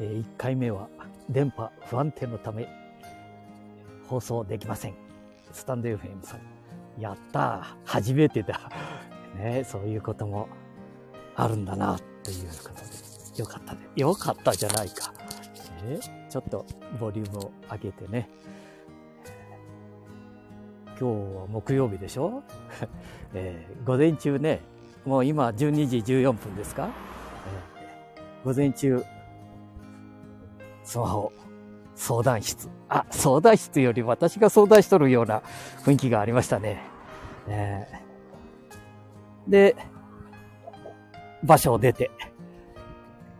え、1回目は電波不安定のため放送できません。スタンド FM さん。やったー初めてだ。ね、そういうこともあるんだな、ということで。よかったね。よかったじゃないか。えー、ちょっとボリュームを上げてね。今日は木曜日でしょ、えー、午前中ね、もう今12時14分ですか、えー、午前中、スマホ、相談室。あ、相談室より私が相談しとるような雰囲気がありましたね。えー、で、場所を出て、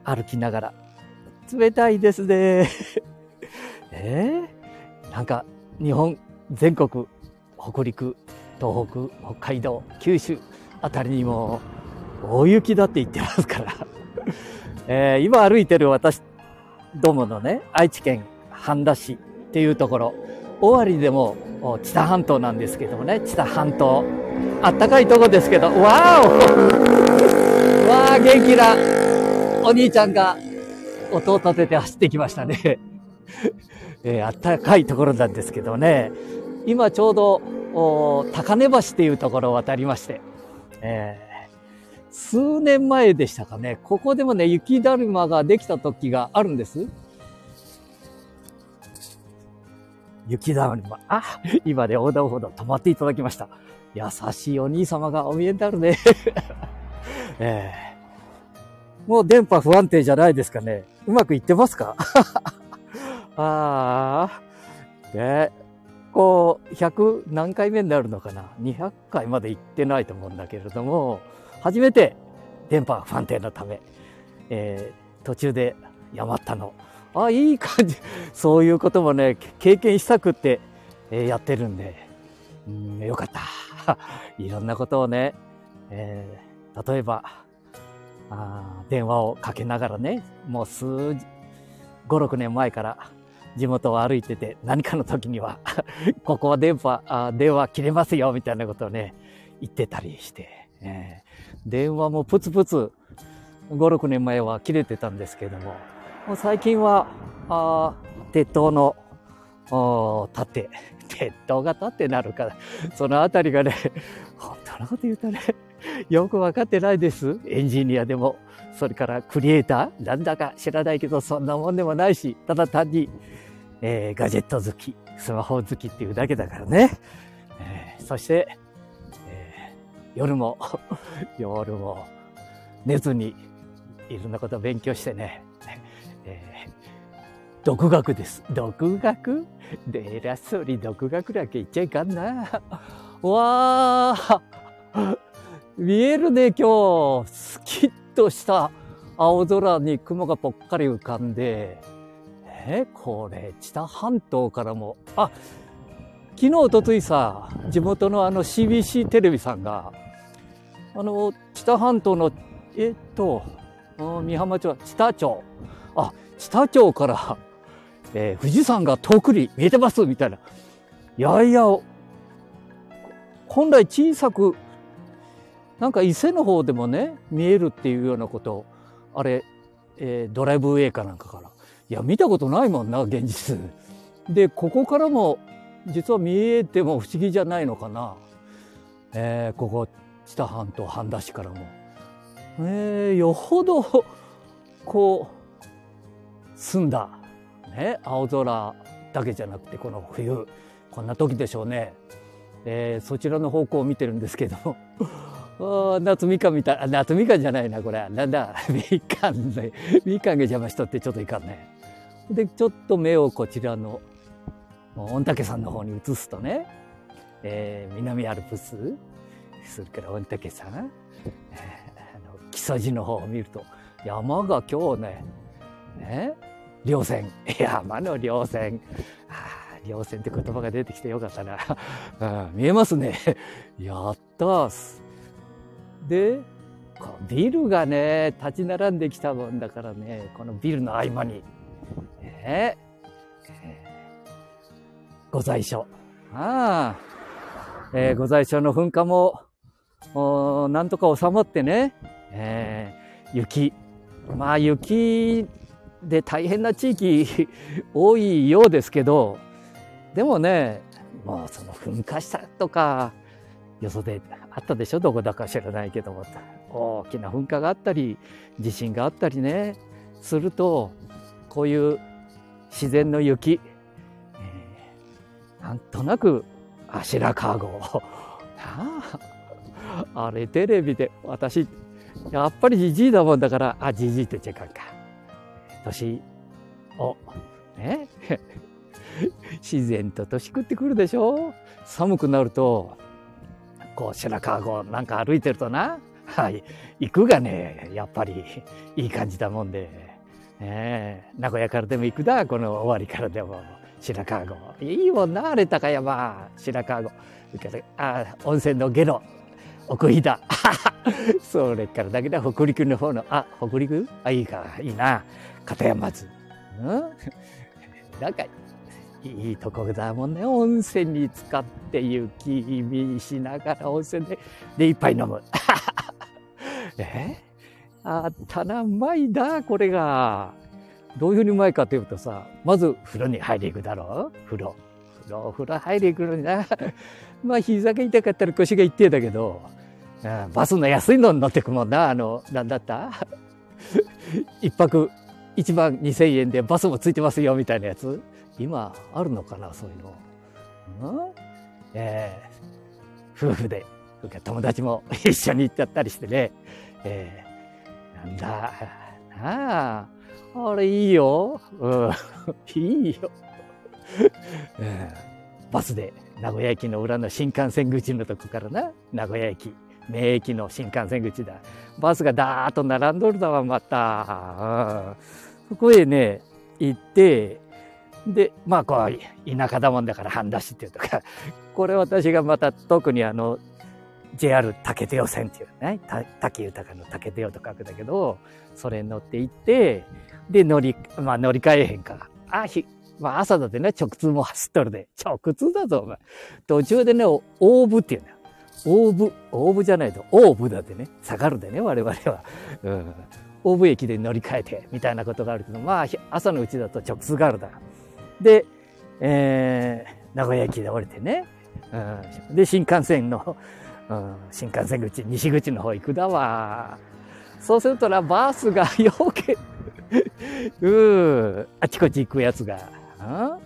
歩きながら、冷たいですね。えー、なんか、日本全国、北陸、東北、北海道、九州あたりにも大雪だって言ってますから。えー、今歩いてる私どものね、愛知県半田市っていうところ、尾張でも知多半島なんですけどもね、知多半島。あったかいとこですけど、わーお わー元気なお兄ちゃんが音を立てて走ってきましたね。えー、あったかいところなんですけどね、今ちょうど高根橋っていうところを渡りまして、えー、数年前でしたかね、ここでもね、雪だるまができた時があるんです。雪だるま。あ、今で横断歩道止まっていただきました。優しいお兄様がお見えになるね。えー、もう電波不安定じゃないですかね。うまくいってますか？ああ。ねこう、100何回目になるのかな ?200 回まで行ってないと思うんだけれども、初めて電波不安定のため、えー、途中でやまったの。あ、いい感じ。そういうこともね、経験したくって、えー、やってるんで、うん、よかった。いろんなことをね、えー、例えば、あ電話をかけながらね、もう数、5、6年前から地元を歩いてて、何かの時には ここは電波あ、電話切れますよ、みたいなことをね、言ってたりして、えー、電話もプツプツ、5、6年前は切れてたんですけども、もう最近は、あ鉄塔の、縦、鉄塔が縦なるから、そのあたりがね、本当のこと言うとね、よくわかってないです。エンジニアでも、それからクリエイターなんだか知らないけど、そんなもんでもないし、ただ単に、えー、ガジェット好き、スマホ好きっていうだけだからね。えー、そして、夜も、夜も寝ずにいろんなことを勉強してね、えー、独学です。独学？で、偉そうに独学だけ言っちゃいかんな。わー見えるね、今日。スキッとした青空に雲がぽっかり浮かんで、えこれ、知多半島からも、あ、昨日、おとといさ、地元のあの CBC テレビさんが、あの、知多半島の、えっと、美浜町、知多町。あ、知多町から、えー、富士山が遠くに見えてますみたいな。いやいや、本来小さく、なんか伊勢の方でもね、見えるっていうようなこと、あれ、えー、ドライブウェイかなんかから。いや、見たことないもんな、現実。で、ここからも、実は見えても不思議じゃないのかな。えー、ここ、知多半島半田市からも。えー、よほど、こう、澄んだ、ね、青空だけじゃなくて、この冬、こんな時でしょうね。えー、そちらの方向を見てるんですけど、あ夏みかんみたい、夏みかんじゃないな、これ。なんだ、みかんね。みかんが邪魔しとってちょっといかんね。で、ちょっと目をこちらの、御嶽山の方に移すとね、えー、南アルプス、それから御嶽山、えー、あの木曽路の方を見ると、山が今日ね、ね、稜線、山の稜線、あ稜線って言葉が出てきてよかったな。うん、見えますね。やったー。で、ビルがね、立ち並んできたもんだからね、このビルの合間に、ええー、御在所。ああ、えー、御在所の噴火も、なんとか収まってね、えー、雪。まあ雪で大変な地域 多いようですけど。でもねもうその噴火したとかよそであったでしょ？どこだか知らないけども。大きな噴火があったり地震があったりね。するとこういう自然の雪、えー、なんとなくあしらかご あ。あれテレビで私やっぱりじじいだもんだからあじじいって違うか年をね 自然と年食ってくるでしょ？寒くなるとこう白川郷なんか歩いてるとな。はい行くがねやっぱりいい感じだもんで、ね、名古屋からでも行くだ。この終わりからでも。白川郷。いいもんなあれ高山。白川郷。あ温泉の下呂。奥飛騨それからだけだ北陸の方のあ北陸？あいいか。いいな。片山津。うん？なんかいいとこだもんね。温泉に使って雪見しながら温泉でで一杯飲む。え？あったなうまいだこれが。どういうふうにうまいかというとさまず風呂に入り行くだろう？風呂。風呂風呂入り行くのにな。まあ膝が痛かったら腰が痛いだけどバスの安いのに乗ってくもんなあのなんだった？一泊1万2000円でバスもついてますよみたいなやつ。今あるのかなそういうの。うん？えー、夫婦で友達も一緒に行っちゃったりしてね、えー、なんだなああれいいよ、うん、いいよ、えー、バスで名古屋駅の裏の新幹線口のとこからな名古屋駅。名駅の新幹線口だバスがダーッと並んどるだわまた、うん、そこへね行ってで、まあ、こう、田舎だもんだから半出しっていうとか、これ私がまた特にあの、JR 竹手尾線っていうね、竹豊の竹手尾と書くんだけど、それに乗って行って、で、乗り、まあ乗り換えへんから。あ、ひ、まあ朝だってね、直通も走っとるで。直通だぞ、お前。途中でね、大部っていうんだよ。大部、大部じゃないと、大部だってね、下がるでね、我々は。うん。大部駅で乗り換えて、みたいなことがあるけど、まあ、朝のうちだと直通があるだ。で、えー、名古屋駅で降りてね、うん、で、新幹線の、うん、新幹線口、西口の方行くだわ。そうするとな、バースがよけ、うん、あちこち行くやつが、うん、うん、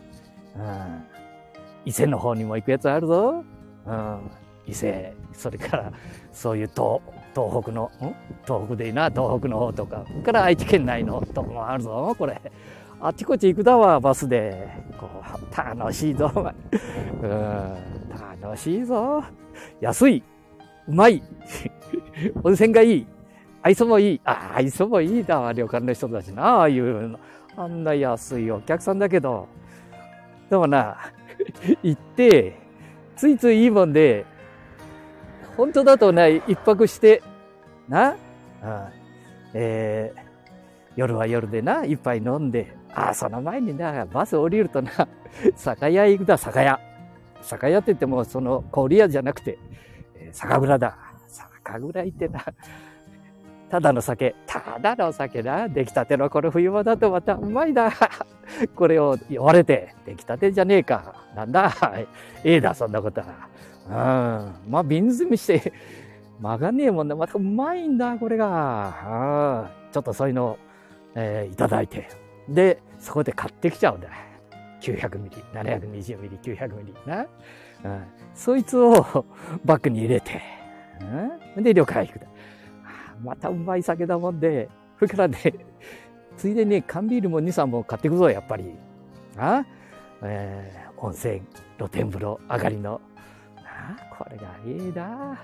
伊勢の方にも行くやつあるぞ。うん、伊勢、それから、そういう東、東北の、ん？東北でいいな、東北の方とか、から愛知県内のとこもあるぞ、これ。あちこち行くだわ、バスで。こう、楽しいぞ、うん、楽しいぞ。安い。うまい。温泉がいい。愛想もいい。あ、愛想もいいだわ、旅館の人たちな、ああいうの。あんな安いお客さんだけど。でもな、行って、ついついいいもんで、本当だとね、一泊して、な、うん、えー、夜は夜でな、一杯飲んで、ああ、その前にな、バス降りるとな、酒屋行くだ、酒屋。酒屋って言っても、その、氷屋じゃなくて、酒蔵だ。酒蔵行ってな、ただの酒、ただの酒だ。出来たてのこの冬場だとまたうまいだ。これを言われて、出来たてじゃねえか。なんだ。ええだ、そんなことは。うん。まあ、瓶詰めして、曲がねえもんね。またうまいんだ、これが。うん。ちょっとそういうのを、えー、いただいて。で、そこで買ってきちゃうんだ。900ミリ、720ミリ、900ミリな。うん、そいつを バッグに入れて、うん、で、旅館行くだ。またうまい酒だもんで、それからね、ついでに缶ビールも2、3本買ってくぞ、やっぱり。あえー、温泉、露天風呂上がりの。あこれがいいな。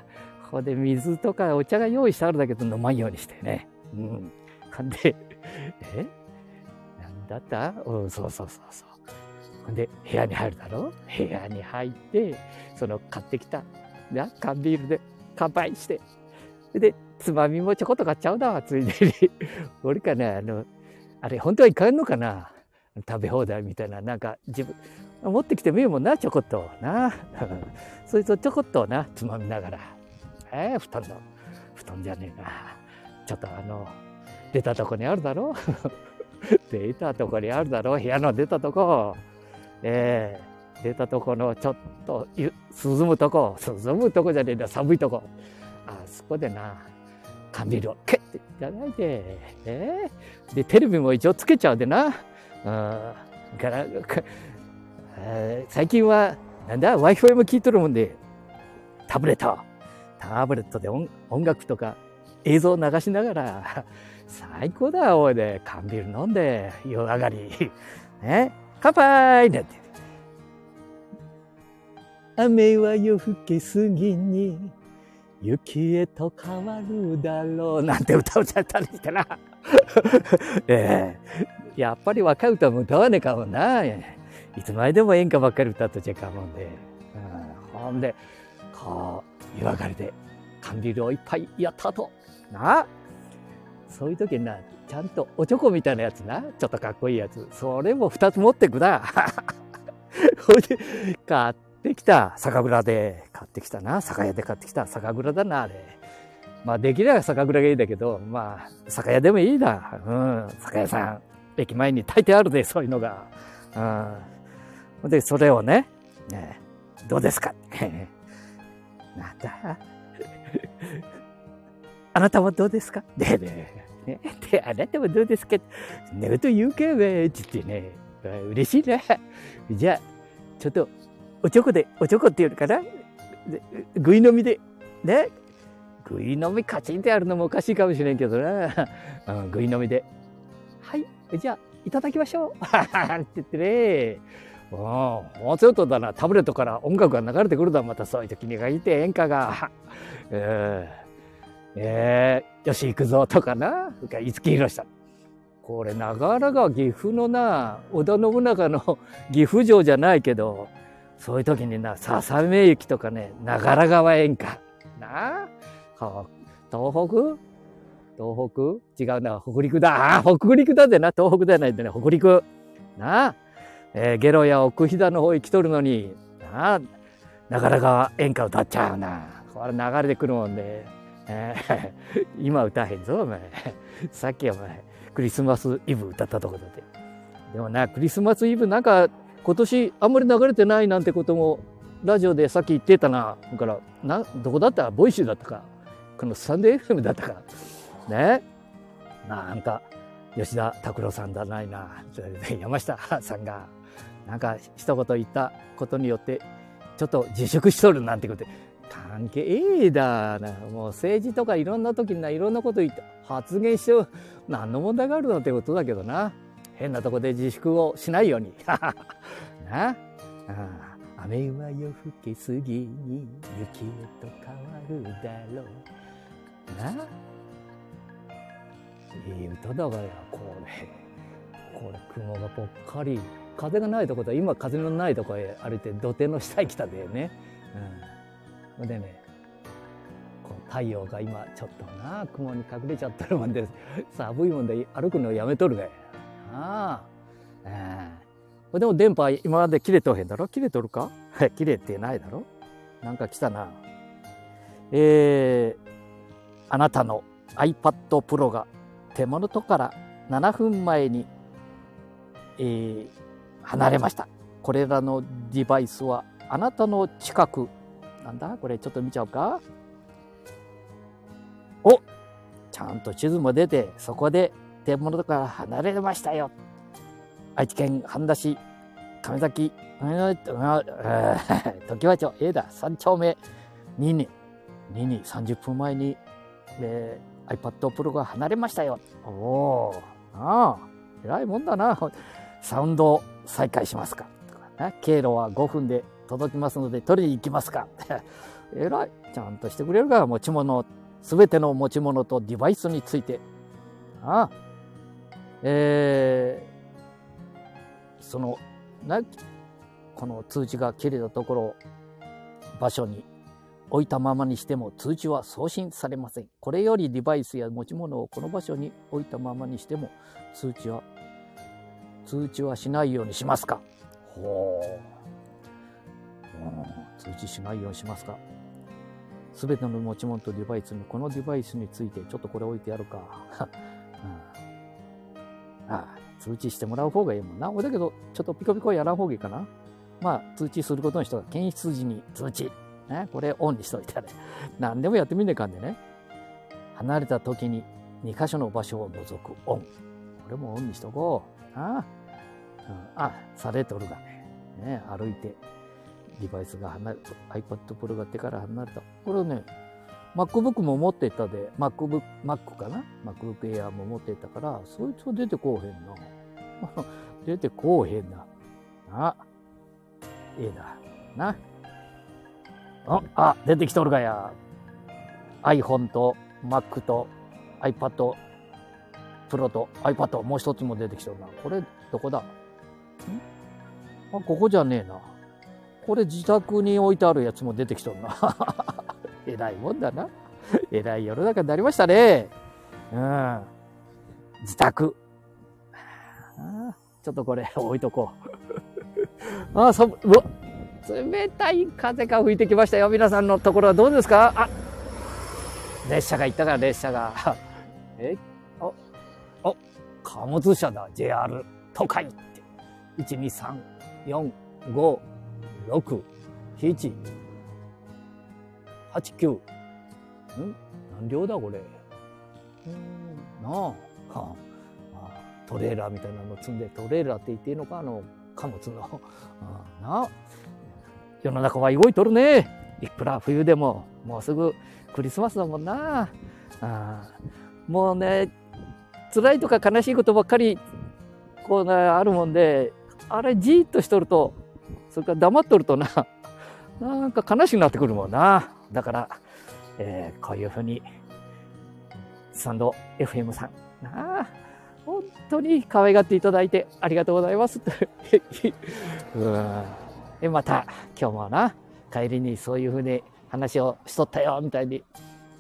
ここで水とかお茶が用意してあるだけど飲まんようにしてね。うん。かんで、え？なんだった？うん、そうそうそうそう。ほんで、部屋に入るだろ？部屋に入って、その買ってきた、な、缶ビールで乾杯して、で、つまみもちょこっと買っちゃうな、ついでに。俺かね、あの、あれ、本当はいかんのかな？食べ放題みたいな、なんか自分、持ってきてもいいもんな、ちょこっとな。そいつをちょこっとな、つまみながら。えー、布団の、布団じゃねえな。ちょっとあの、出たとこにあるだろ？出たとこにあるだろ？う部屋の出たとこ。えー、出たとこのちょっと涼むとこ涼むとこじゃねえんだ寒いとこあそこでな缶ビールをケッていただいて、えー、でテレビも一応つけちゃうでな。うんから最近はなんだ Wi-Fi も聞いとるもんで。タブレット。タブレットで音楽とか映像を流しながら。最高だおいで。缶ビール飲んで夜上がり。ね？乾杯！なんて。雨は夜更けすぎに雪へと変わるだろう。なんて歌をちゃったりしてな。ええ。やっぱり若い歌も歌わねえかもな。いつまででも演歌ばっかり歌っとちゃかもんで。うん、ほんで、こう、湯上がりで缶ビールをいっぱいやったと。なそういう時にな、ちゃんとおちょこみたいなやつな。ちょっとかっこいいやつ。それも二つ持ってくな。ほいで、買ってきた。酒蔵で買ってきたな。酒屋で買ってきた。酒蔵だな、あれ。まあ、できれば酒蔵がいいんだけど、まあ、酒屋でもいいだ。うん、酒屋さん。駅前に大抵あるで、そういうのが。うん。で、それをね、ねどうですか？なんだあなたもどうですか？で ね、ね、で、あなたもどうですか？寝ると言うかべって言ってね、嬉しいな。じゃあ、ちょっと、おちょこで、おちょこって言うかな？ぐい飲みで、ね？ぐい飲みカチンってやるのもおかしいかもしれんけどな。うん、ぐい飲みで。はい、じゃあ、いただきましょう。って言ってね。うん、もうちょっとだな、タブレットから音楽が流れてくるだ、またそういう時に限って演歌が。えー。えー、吉幾三とかな、五木ひろしさん。これ、長良川岐阜のな、織田信長の 岐阜城じゃないけど、そういう時にな、笹目雪とかね、長良川演歌。な？あ、東北？東北？違うな、北陸だ。ああ北陸だでな、東北ではないんだね、北陸。な？あ、えー、ゲロや奥飛騨の方行きとるのに、なあ、長良川演歌歌っちゃうな。これ流れてくるもんで、えー、今歌えへんぞ、お前。さっきお前、クリスマスイブ歌ったところで。でもな、クリスマスイブなんか今年あんまり流れてないなんてこともラジオでさっき言ってたな。だから、な、どこだった？ Voicy だったか。このサンデー FM だったか。ね。なんか、吉田拓郎さんだないな。山下さんが、なんか一言言ったことによって、ちょっと自粛しとるなんてこと、関係だな。もう政治とかいろんな時にないろんなこと言って発言して何の問題があるのってことだけどな。変なとこで自粛をしないように。な。あ雨は夜更けすぎに雪へと変わるだろう。な。いい歌だからこれ。これ雲がぽっかり。風がないところ今風のないとこへ歩いて土手の下へ来たでね。うん。でねこう太陽が今ちょっとな雲に隠れちゃってるもんで寒いもんで歩くのやめとるがああ。ええでも電波今まで切れとへんだろ？切れとるか？切れてないだろ？なんか来たな。えー、あなたの iPad Pro が手元から7分前に、えー、離れました。これらのデバイスはあなたの近くなんだ？これちょっと見ちゃおうか。おちゃんと地図も出て、そこで天物から離れましたよ。愛知県半田市亀崎、時和町 A だ、3丁目2に、2に30分前に、えー、iPad Pro が離れましたよ。おお、ああ、偉いもんだな。サウンドを再開しますか？ね。経路は5分で届きますので取りに行きますか？えらい。ちゃんとしてくれるか？ら、持ち物、すべての持ち物とデバイスについて。ああ。えー、その、な、この通知が切れたところ、場所に置いたままにしても通知は送信されません。これよりデバイスや持ち物をこの場所に置いたままにしても通知は、通知はしないようにしますか？ほう。通知しないようにしますか？すべての持ち物とデバイスに、このデバイスについて、ちょっとこれ置いてやるか。うん、ああ通知してもらう方がいいもんな。だけど、ちょっとピコピコやらん方がいいかな。まあ、通知することの人が検出時に通知。ね、これオンにしといたら、何でもやってみねえかんでね。離れた時に2箇所の場所を除くオン。これもオンにしとこう。ああ、うん、あ、されとるがね。ね、歩いて、デバイスが離れた、iPad Pro が手から離れた。これね、MacBook も持ってたで、MacBook、Mac かな ?MacBook Air も持ってたから、そいつは出てこうへんな。出てこうへんな。な。ええだ。な。あ、あ、出てきとるがや。iPhone と Mac と iPad Pro と iPad もう一つも出てきとるな。これ、どこだ？あ、ここじゃねえな。これ自宅に置いてあるやつも出てきとるな。えらいもんだな。えらい世の中になりましたね。うん。自宅。ちょっとこれ置いとこう。あ、そ、うわ、冷たい風が吹いてきましたよ。皆さんのところはどうですか？あ、列車が行ったから列車が。え、あ、あ、貨物車だ。JR 都会。1、2、3、4、5、6、7、8、9。ん？何両だこれ？うん、なあ。はあ、トレーラーみたいなの積んで、トレーラーって言っていいのかあの、貨物の。あなあ。世の中は動いとるね。いくら冬でも、もうすぐクリスマスだもんな。あもうね、辛いとか悲しいことばっかり、こうね、あるもんで、あれじーっとしとると、それから黙っとるとな、なんか悲しくなってくるもんな。だから、えー、こういうふうに、サンド FM さん、なあ、本当に可愛がっていただいてありがとうございます。うんで、また今日もな、帰りにそういうふうに話をしとったよ、みたいに、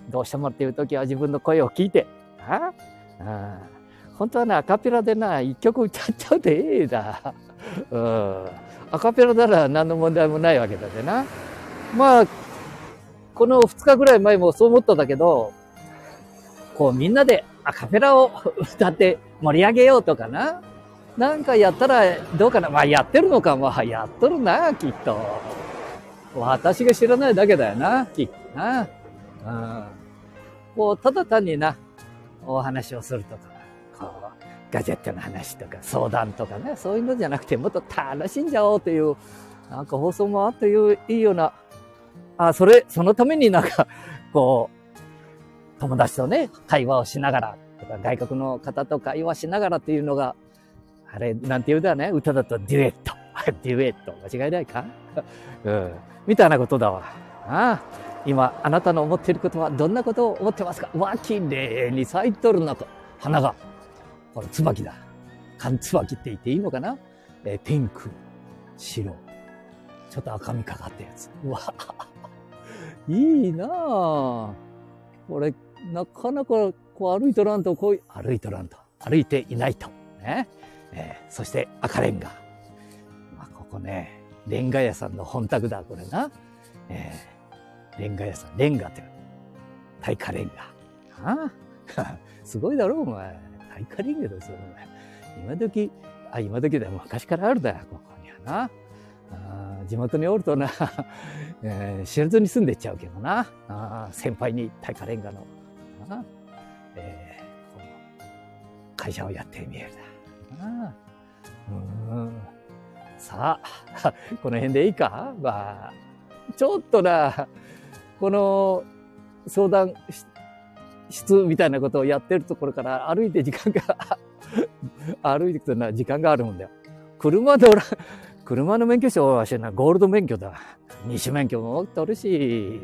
どうしてもっていう時は自分の声を聞いて、ああ本当はな、アカペラでな、一曲歌っちゃうとええだ。うん。アカペラなら何の問題もないわけだでな。まあ、この2日ぐらい前もそう思ったんだけど、こうみんなでアカペラを 歌って盛り上げようとかな。なんかやったらどうかな。まあやってるのか。まあやっとるな、きっと。私が知らないだけだよな、きっとな。うん。こう、ただ単にな、お話をするとか、ガジェットの話とか、相談とかね、そういうのじゃなくて、もっと楽しんじゃおうという、なんか放送もあっていういいような、あ、それ、そのためになんか、こう、友達とね、会話をしながら、とか外国の方と会話しながらっていうのが、あれ、なんて言うんだね、歌だとデュエット。デュエット。間違いないか？うん。みたいなことだわ。ああ今、あなたの思っていることはどんなことを思ってますか？わ、綺麗に咲いとるなと。花が。これ、椿だ。寒椿って言っていいのかな？えー、ピンク、白、ちょっと赤みかかったやつ。うわ、いいなぁ。これ、なかなかこう歩いとらんと、こう、歩いとらんと。歩いていないと。ね。えー、そして赤レンガ。まあ、ここね、レンガ屋さんの本宅だ、これな。えー、レンガ屋さん、レンガって、耐火レンガ。ああ すごいだろ、お前。耐火レンガですよ、お前。今時、あ、今時だ、昔からあるだ、ここにはな。あ地元におるとな、えー、知らずに住んでっちゃうけどな。あ先輩に耐火レンガの、えー、会社をやってみえるだ。うんさあ、この辺でいいか？まあ、ちょっとな、この相談し室みたいなことをやってるところから歩いて時間が 歩いていくとな、時間があるもんだよ。車乗ら、車の免許証はしな、ゴールド免許だ。二種免許も持っておるし、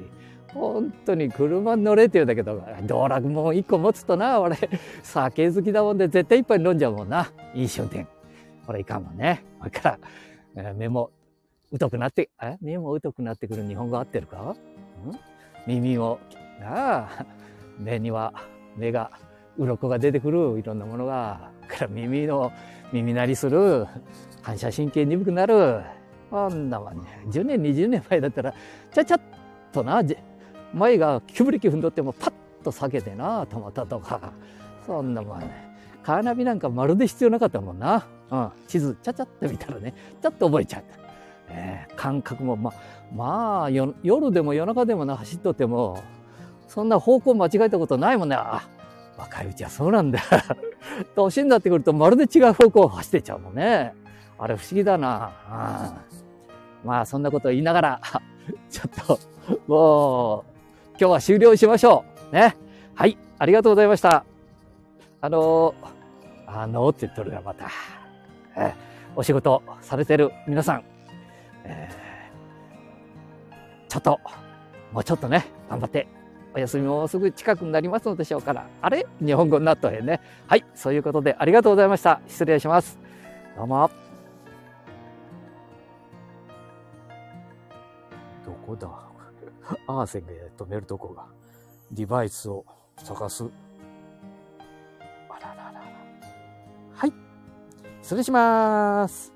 本当に車乗れって言うんだけど、道楽も一個持つとな、俺、酒好きだもんで絶対一杯飲んじゃうもんな。飲酒運転。これいかんもんね。それから、目も疎くなって、え？目も疎くなってくる日本語合ってるか？ん？耳も、ああ、目には、目が、鱗が出てくる、いろんなものが、から耳の、耳鳴りする、反射神経鈍くなる。こんなもんね、10年、20年前だったら、ちゃちゃっとな、前がキュブリキ踏んどってもパッと避けてな、止まったとか。そんなもんね。カーナビなんかまるで必要なかったもんな。うん。地図、ちゃちゃって見たらね、ちょっと覚えちゃった。えー、感覚も、ま、まあ、夜でも夜中でもな、走っとっても、そんな方向間違えたことないもんね。あ、若いうちはそうなんだ。年になってくるとまるで違う方向を走ってちゃうもんね。あれ不思議だな。うん、まあ、そんなことを言いながら、ちょっと、もう、今日は終了しましょう。ね。はい、ありがとうございました。あの、あのって言っとるがまた。えお仕事されてる皆さん、えー、ちょっと、もうちょっとね、頑張って、お休みもすぐ近くになりますのでしょうから、あれ？日本語になっとへんね。はい、そういうことでありがとうございました。失礼します。どうも。どこだ？アーセンが止めるとこが。デバイスを探す。あららら。はい。失礼します。